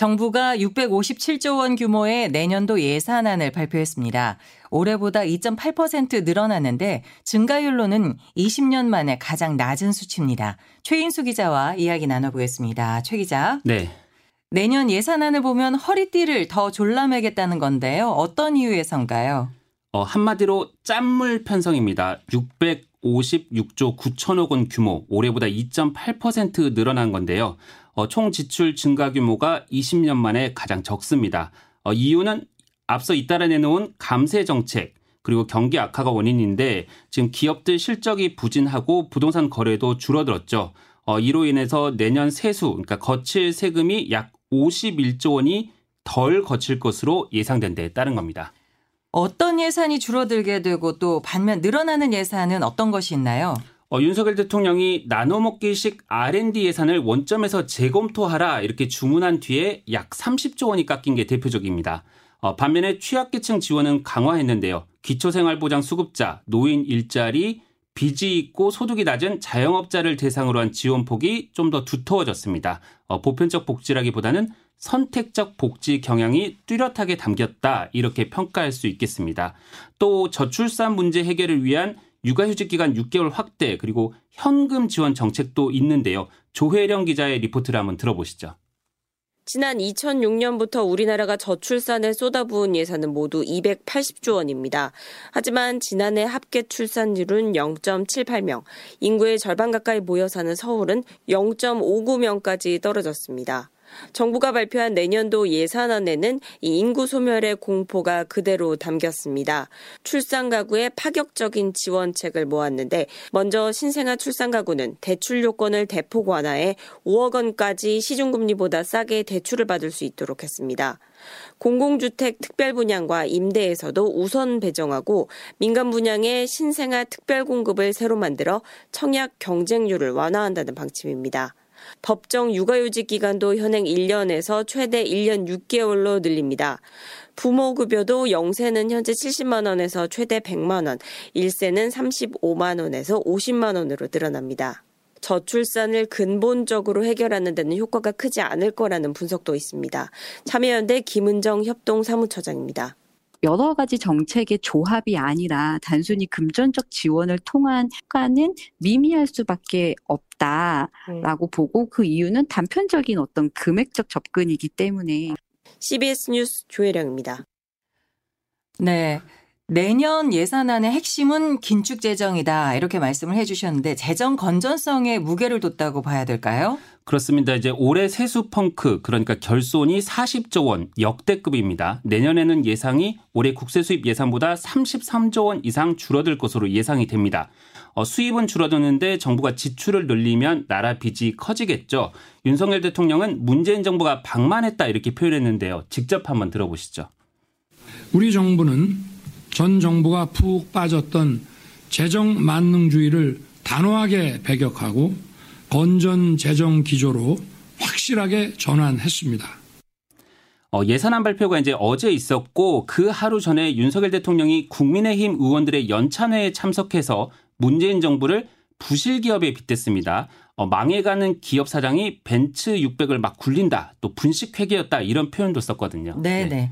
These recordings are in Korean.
정부가 657조 원 규모의 내년도 예산안을 발표했습니다. 올해보다 2.8% 늘어났는데 증가율로는 20년 만에 가장 낮은 수치입니다. 최인수 기자와 이야기 나눠보겠습니다. 최 기자. 네. 내년 예산안을 보면 허리띠를 더 졸라매겠다는 건데요. 어떤 이유에선가요? 어, 한마디로 짠물 편성입니다. 656조 9천억 원 규모, 올해보다 2.8% 늘어난 건데요. 어, 총 지출 증가 규모가 20년 만에 가장 적습니다. 어, 이유는 앞서 잇따라 내놓은 감세 정책 그리고 경기 악화가 원인인데 지금 기업들 실적이 부진하고 부동산 거래도 줄어들었죠. 어, 이로 인해서 내년 세수, 그러니까 거칠 세금이 약 51조 원이 덜 거칠 것으로 예상된 데 따른 겁니다. 어떤 예산이 줄어들게 되고 또 반면 늘어나는 예산은 어떤 것이 있나요? 어, 윤석열 대통령이 나눠먹기식 R&D 예산을 원점에서 재검토하라 이렇게 주문한 뒤에 약 30조 원이 깎인 게 대표적입니다. 어, 반면에 취약계층 지원은 강화했는데요. 기초생활보장 수급자, 노인 일자리, 빚이 있고 소득이 낮은 자영업자를 대상으로 한 지원 폭이 좀 더 두터워졌습니다. 어, 보편적 복지라기보다는 선택적 복지 경향이 뚜렷하게 담겼다 이렇게 평가할 수 있겠습니다. 또 저출산 문제 해결을 위한 육아휴직 기간 6개월 확대 그리고 현금 지원 정책도 있는데요. 조혜령 기자의 리포트를 한번 들어보시죠. 지난 2006년부터 우리나라가 저출산에 쏟아부은 예산은 모두 280조 원입니다. 하지만 지난해 합계 출산율은 0.78명, 인구의 절반 가까이 모여 사는 서울은 0.59명까지 떨어졌습니다. 정부가 발표한 내년도 예산안에는 이 인구 소멸의 공포가 그대로 담겼습니다. 출산 가구의 파격적인 지원책을 모았는데 먼저 신생아 출산 가구는 대출 요건을 대폭 완화해 5억 원까지 시중금리보다 싸게 대출을 받을 수 있도록 했습니다. 공공주택 특별 분양과 임대에서도 우선 배정하고 민간 분양의 신생아 특별 공급을 새로 만들어 청약 경쟁률을 완화한다는 방침입니다. 법정 육아휴직 기간도 현행 1년에서 최대 1년 6개월로 늘립니다. 부모 급여도 영세는 현재 70만 원에서 최대 100만 원, 1세는 35만 원에서 50만 원으로 늘어납니다. 저출산을 근본적으로 해결하는 데는 효과가 크지 않을 거라는 분석도 있습니다. 참여연대 김은정 협동 사무처장입니다. 여러 가지 정책의 조합이 아니라 단순히 금전적 지원을 통한 효과는 미미할 수밖에 없다라고 네. 보고 그 이유는 단편적인 어떤 금액적 접근이기 때문에 CBS 뉴스 조혜령입니다. 네. 내년 예산안의 핵심은 긴축 재정이다. 이렇게 말씀을 해 주셨는데 재정 건전성에 무게를 뒀다고 봐야 될까요? 그렇습니다. 이제 올해 세수 펑크 그러니까 결손이 40조 원 역대급입니다. 내년에는 예상이 올해 국세 수입 예산보다 33조 원 이상 줄어들 것으로 예상이 됩니다. 어, 수입은 줄어드는데 정부가 지출을 늘리면 나라 빚이 커지겠죠. 윤석열 대통령은 문재인 정부가 방만했다 이렇게 표현했는데요. 직접 한번 들어보시죠. 우리 정부는 전 정부가 푹 빠졌던 재정 만능주의를 단호하게 배격하고 건전 재정 기조로 확실하게 전환했습니다. 어, 예산안 발표가 이제 어제 있었고 그 하루 전에 윤석열 대통령이 국민의힘 의원들의 연찬회에 참석해서 문재인 정부를 부실 기업에 빗댔습니다. 어, 망해가는 기업 사장이 벤츠 600을 막 굴린다, 또 분식 회계였다 이런 표현도 썼거든요. 네네. 네.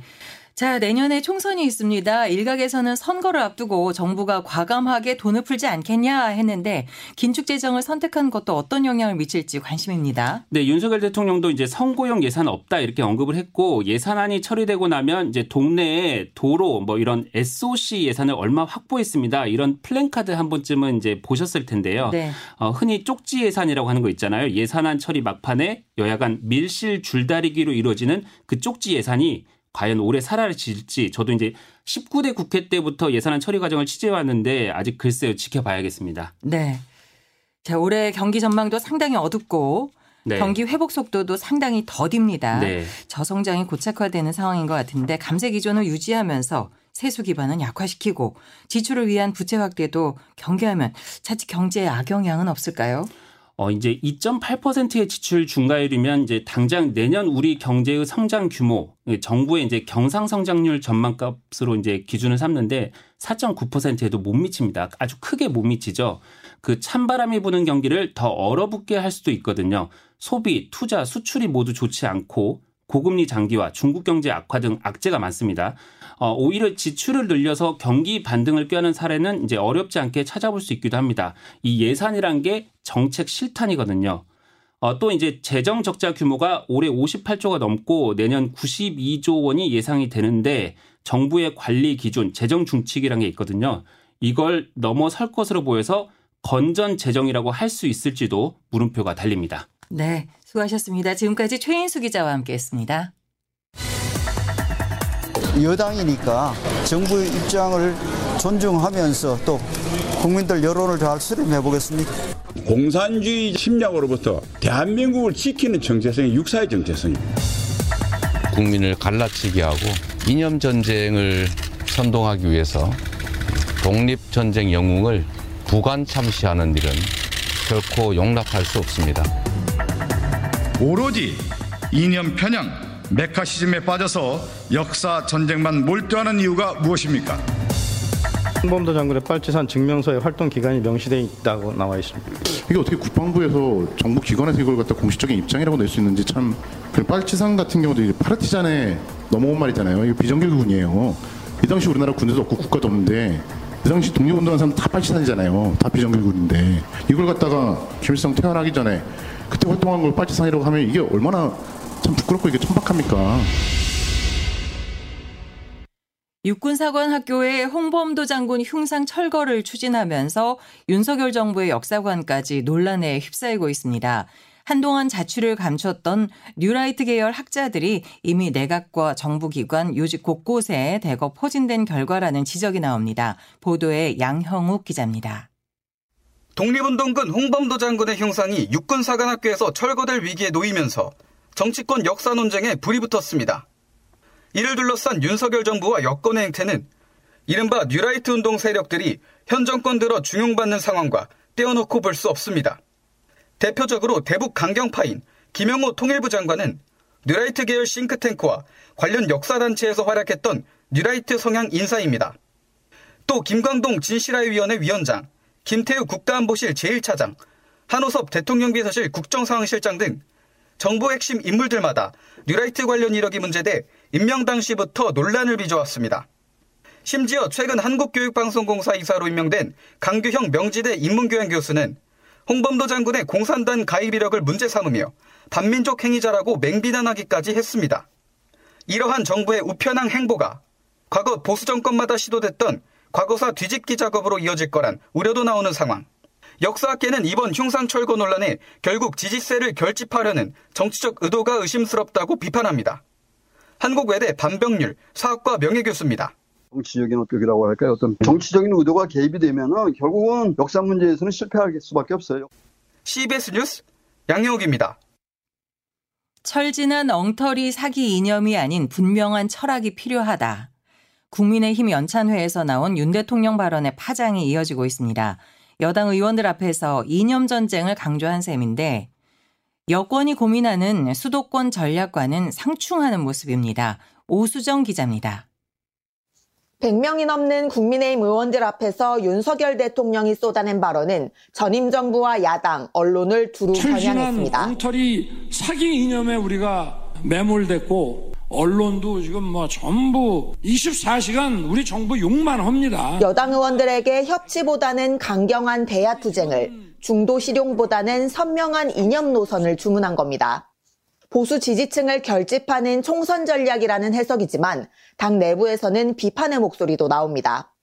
자, 내년에 총선이 있습니다. 일각에서는 선거를 앞두고 정부가 과감하게 돈을 풀지 않겠냐 했는데 긴축 재정을 선택한 것도 어떤 영향을 미칠지 관심입니다. 네, 윤석열 대통령도 이제 선거용 예산 없다 이렇게 언급을 했고 예산안이 처리되고 나면 이제 동네에 도로 뭐 이런 SOC 예산을 얼마 확보했습니다. 이런 플랜카드 한 번쯤은 이제 보셨을 텐데요. 네. 어, 흔히 쪽지 예산이라고 하는 거 있잖아요. 예산안 처리 막판에 여야 간 밀실 줄다리기로 이루어지는 그 쪽지 예산이 과연 올해 사라질지 저도 이제 19대 국회 때부터 예산안 처리 과정을 취재해 왔는데 아직 글쎄요 지켜봐야겠습니다. 네. 자, 올해 경기 전망도 상당히 어둡고 네. 경기 회복 속도도 상당히 더딥니다. 네. 저성장이 고착화되는 상황인 것 같은데 감세 기조는 유지하면서 세수 기반은 약화시키고 지출을 위한 부채 확대도 경계하면 자칫 경제에 악영향은 없을까요? 어, 이제 2.8%의 지출 중과율이면 이제 당장 내년 우리 경제의 성장 규모, 예, 정부의 이제 경상 성장률 전망값으로 이제 기준을 삼는데 4.9%에도 못 미칩니다. 아주 크게 못 미치죠. 그 찬바람이 부는 경기를 더 얼어붙게 할 수도 있거든요. 소비, 투자, 수출이 모두 좋지 않고 고금리 장기화, 중국 경제 악화 등 악재가 많습니다. 어, 오히려 지출을 늘려서 경기 반등을 꾀하는 사례는 이제 어렵지 않게 찾아볼 수 있기도 합니다. 이 예산이란 게 정책 실탄이거든요. 어, 또 이제 재정 적자 규모가 올해 58조가 넘고 내년 92조 원이 예상이 되는데 정부의 관리 기준, 재정 중칙이라는 게 있거든요. 이걸 넘어설 것으로 보여서 건전 재정이라고 할 수 있을지도 물음표가 달립니다. 네, 수고하셨습니다. 지금까지 최인수 기자와 함께했습니다. 여당이니까 정부의 입장을 존중하면서 또 국민들 여론을 잘 수렴해 보겠습니다. 공산주의 심령으로부터 대한민국을 지키는 정체성이 육사의 정체성입니다. 국민을 갈라치게 하고 이념 전쟁을 선동하기 위해서 독립 전쟁 영웅을 부관 참시하는 일은 결코 용납할 수 없습니다. 오로지 이념 편향, 메카시즘에 빠져서 역사 전쟁만 몰두하는 이유가 무엇입니까? 홍범도 장군의 빨치산 증명서에 활동 기간이 명시되어 있다고 나와 있습니다. 이게 어떻게 국방부에서 정부 기관에서 이걸 갖다 공식적인 입장이라고 낼 수 있는지 참 빨치산 같은 경우도 이제 파르티잔에 넘어온 말이잖아요. 이거 비정규군이에요. 이 당시 우리나라 군대도 없고 국가도 없는데 그 당시 독립운동한 사람 다 빨치산이잖아요. 다 비정규군인데 이걸 갖다가 김일성 태어나기 전에 그때 활동한 걸 빨치산이라고 하면 이게 얼마나 참 부끄럽고 이게 천박합니까? 육군사관학교의 홍범도 장군 흉상 철거를 추진하면서 윤석열 정부의 역사관까지 논란에 휩싸이고 있습니다. 한동안 자취를 감췄던 뉴라이트 계열 학자들이 이미 내각과 정부기관 요직 곳곳에 대거 포진된 결과라는 지적이 나옵니다. 보도에 양형욱 기자입니다. 독립운동군 홍범도 장군의 흉상이 육군사관학교에서 철거될 위기에 놓이면서 정치권 역사 논쟁에 불이 붙었습니다. 이를 둘러싼 윤석열 정부와 여권의 행태는 이른바 뉴라이트 운동 세력들이 현 정권 들어 중용받는 상황과 떼어놓고 볼 수 없습니다. 대표적으로 대북 강경파인 김영호 통일부 장관은 뉴라이트 계열 싱크탱크와 관련 역사단체에서 활약했던 뉴라이트 성향 인사입니다. 또 김광동 진실화위원회 위원장, 김태우 국가안보실 제1차장, 한오섭 대통령 비서실 국정상황실장 등 정부 핵심 인물들마다 뉴라이트 관련 이력이 문제돼 임명 당시부터 논란을 빚어왔습니다. 심지어 최근 한국교육방송공사 이사로 임명된 강규형 명지대 인문교양 교수는 홍범도 장군의 공산당 가입 이력을 문제 삼으며 반민족 행위자라고 맹비난하기까지 했습니다. 이러한 정부의 우편항 행보가 과거 보수 정권마다 시도됐던 과거사 뒤집기 작업으로 이어질 거란 우려도 나오는 상황. 역사학계는 이번 흉상 철거 논란에 결국 지지세를 결집하려는 정치적 의도가 의심스럽다고 비판합니다. 한국외대 반병률 사학과 명예교수입니다. 정치적인 어떻게라고 할까요? 어떤 정치적인 의도가 개입이 되면은 결국은 역사 문제에서는 실패할 수밖에 없어요. CBS 뉴스 양영욱입니다. 철진한 엉터리 사기 이념이 아닌 분명한 철학이 필요하다. 국민의힘 연찬회에서 나온 윤 대통령 발언의 파장이 이어지고 있습니다. 여당 의원들 앞에서 이념 전쟁을 강조한 셈인데 여권이 고민하는 수도권 전략과는 상충하는 모습입니다. 오수정 기자입니다. 100명이 넘는 국민의힘 의원들 앞에서 윤석열 대통령이 쏟아낸 발언은 전임 정부와 야당, 언론을 두루 겨냥했습니다. 엉터리 사기 이념에 우리가 매몰됐고 언론도 지금 뭐 전부 24시간 우리 정부 욕만 합니다. 여당 의원들에게 협치보다는 강경한 대야 투쟁을, 중도 실용보다는 선명한 이념 노선을 주문한 겁니다. 보수 지지층을 결집하는 총선 전략이라는 해석이지만 당 내부에서는 비판의 목소리도 나옵니다.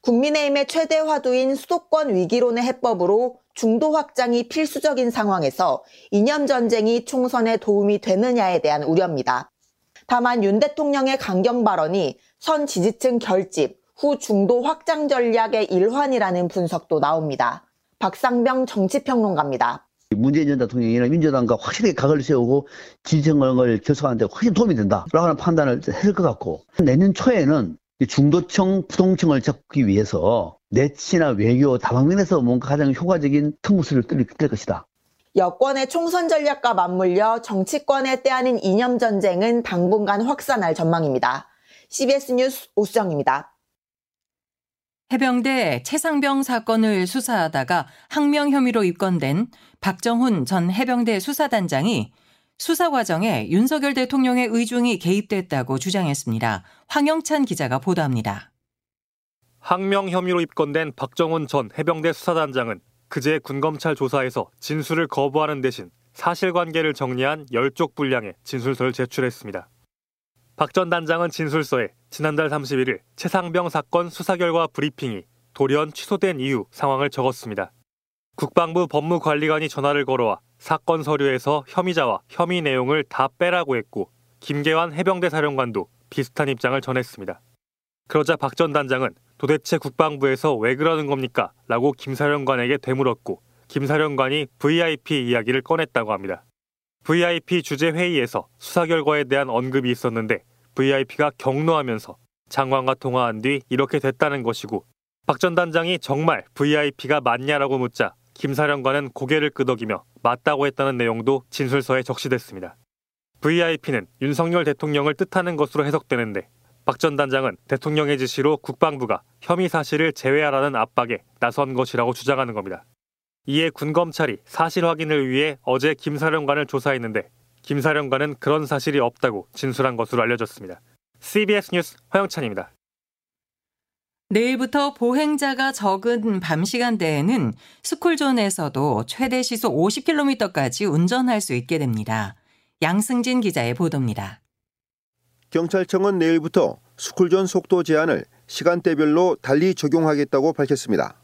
국민의힘의 최대 화두인 수도권 위기론의 해법으로 중도 확장이 필수적인 상황에서 이념 전쟁이 총선에 도움이 되느냐에 대한 우려입니다. 다만 윤 대통령의 강경 발언이 선 지지층 결집, 후 중도 확장 전략의 일환이라는 분석도 나옵니다. 박상병 정치평론가입니다. 문재인 전 대통령이나 민주당과 확실하게 각을 세우고 지지층을 결속하는 데 훨씬 도움이 된다라고 하는 판단을 했을 것 같고 내년 초에는 중도층, 부동층을 잡기 위해서 내치나 외교 다방면에서 뭔가 가장 효과적인 통무술을 뜰 것이다. 여권의 총선 전략과 맞물려 정치권에 떼아닌 이념 전쟁은 당분간 확산할 전망입니다. CBS 뉴스 오수정입니다. 해병대 최상병 사건을 수사하다가 항명 혐의로 입건된 박정훈 전 해병대 수사단장이 수사 과정에 윤석열 대통령의 의중이 개입됐다고 주장했습니다. 황영찬 기자가 보도합니다. 항명 혐의로 입건된 박정훈 전 해병대 수사단장은 그제 군검찰 조사에서 진술을 거부하는 대신 사실관계를 정리한 10쪽 분량의 진술서를 제출했습니다. 박 전 단장은 진술서에 지난달 31일 최상병 사건 수사 결과 브리핑이 돌연 취소된 이후 상황을 적었습니다. 국방부 법무관리관이 전화를 걸어와 사건 서류에서 혐의자와 혐의 내용을 다 빼라고 했고 김계환 해병대 사령관도 비슷한 입장을 전했습니다. 그러자 박 전 단장은 도대체 국방부에서 왜 그러는 겁니까? 라고 김 사령관에게 되물었고 김 사령관이 VIP 이야기를 꺼냈다고 합니다. VIP 주재 회의에서 수사 결과에 대한 언급이 있었는데 VIP가 격노하면서 장관과 통화한 뒤 이렇게 됐다는 것이고 박 전 단장이 정말 VIP가 맞냐라고 묻자 김 사령관은 고개를 끄덕이며 맞다고 했다는 내용도 진술서에 적시됐습니다. VIP는 윤석열 대통령을 뜻하는 것으로 해석되는데 박 전 단장은 대통령의 지시로 국방부가 혐의 사실을 제외하라는 압박에 나선 것이라고 주장하는 겁니다. 이에 군검찰이 사실 확인을 위해 어제 김 사령관을 조사했는데 김 사령관은 그런 사실이 없다고 진술한 것으로 알려졌습니다. CBS 뉴스 화영찬입니다. 내일부터 보행자가 적은 밤 시간대에는 스쿨존에서도 최대 시속 50km까지 운전할 수 있게 됩니다. 양승진 기자의 보도입니다. 경찰청은 내일부터 스쿨존 속도 제한을 시간대별로 달리 적용하겠다고 밝혔습니다.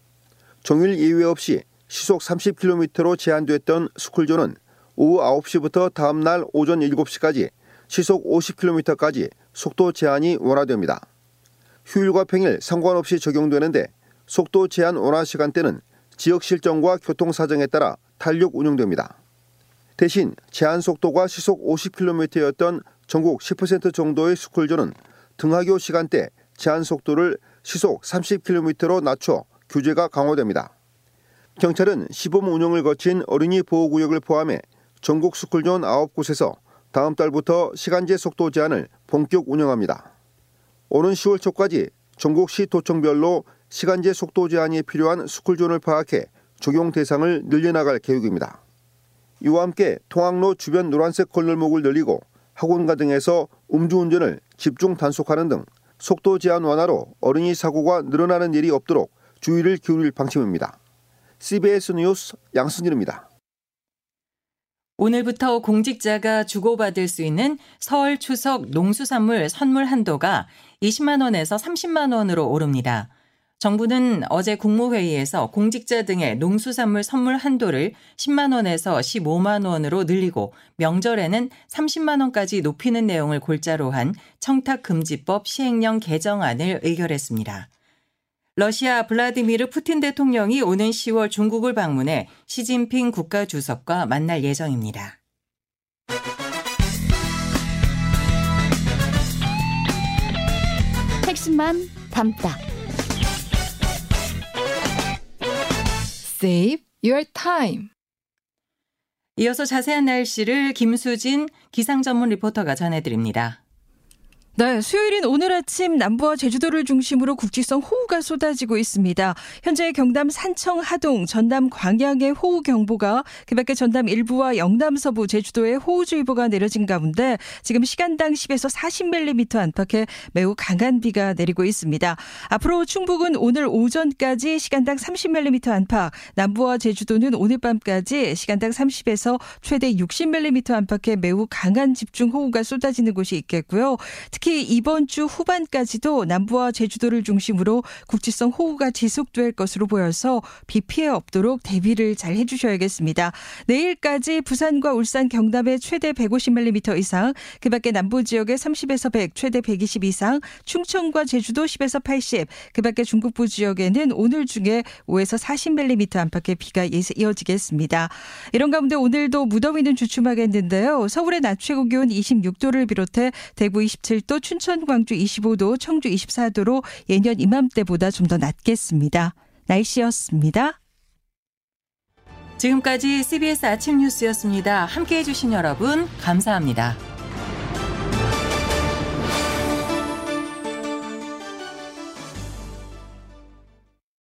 종일 예외 없이 시속 30km로 제한됐던 스쿨존은 오후 9시부터 다음날 오전 7시까지 시속 50km까지 속도 제한이 완화됩니다. 휴일과 평일 상관없이 적용되는데 속도 제한 완화 시간대는 지역 실정과 교통 사정에 따라 탄력 운영됩니다. 대신 제한 속도가 시속 50km였던 전국 10% 정도의 스쿨존은 등하교 시간대 제한 속도를 시속 30km로 낮춰 규제가 강화됩니다. 경찰은 시범 운영을 거친 어린이 보호구역을 포함해 전국 스쿨존 9곳에서 다음 달부터 시간제 속도 제한을 본격 운영합니다. 오는 10월 초까지 전국 시 도청별로 시간제 속도 제한이 필요한 스쿨존을 파악해 적용 대상을 늘려나갈 계획입니다. 이와 함께 통학로 주변 노란색 건널목을 늘리고 학원가 등에서 음주운전을 집중 단속하는 등 속도 제한 완화로 어린이 사고가 늘어나는 일이 없도록 주의를 기울일 방침입니다. CBS 뉴스 양승진입니다. 오늘부터 공직자가 주고받을 수 있는 설 추석 농수산물 선물 한도가 20만 원에서 30만 원으로 오릅니다. 정부는 어제 국무회의에서 공직자 등의 농수산물 선물 한도를 10만 원에서 15만 원으로 늘리고 명절에는 30만 원까지 높이는 내용을 골자로 한 청탁금지법 시행령 개정안을 의결했습니다. 러시아 블라디미르 푸틴 대통령이 오는 10월 중국을 방문해 시진핑 국가주석과 만날 예정입니다. 핵심만 담다. Save your time. 이어서 자세한 날씨를 김수진 기상 전문 리포터가 전해드립니다. 네, 수요일인 오늘 아침 남부와 제주도를 중심으로 국지성 호우가 쏟아지고 있습니다. 현재 경남 산청 하동, 전남 광양에 호우 경보가 그밖에 전남 일부와 영남 서부 제주도에 호우주의보가 내려진 가운데 지금 시간당 10에서 40mm 안팎의 매우 강한 비가 내리고 있습니다. 앞으로 충북은 오늘 오전까지 시간당 30mm 안팎, 남부와 제주도는 오늘 밤까지 시간당 30에서 최대 60mm 안팎의 매우 강한 집중 호우가 쏟아지는 곳이 있겠고요. 특히 이번 주 후반까지도 남부와 제주도를 중심으로 국지성 호우가 지속될 것으로 보여서 비 피해 없도록 대비를 잘 해주셔야겠습니다. 내일까지 부산과 울산 경남에 최대 150mm 이상, 그 밖에 남부 지역에 30에서 100, 최대 120 이상, 충청과 제주도 10에서 80, 그 밖에 중북부 지역에는 오늘 중에 5에서 40mm 안팎의 비가 이어지겠습니다. 이런 가운데 오늘도 무더위는 주춤하겠는데요. 서울의 낮 최고 기온 26도를 비롯해 대구 27도 30도, 춘천, 광주 25도, 청주 24도로 예년 이맘때보다 좀 더 낮겠습니다. 날씨였습니다. 지금까지 CBS 아침 뉴스였습니다. 함께 해주신 여러분, 감사합니다.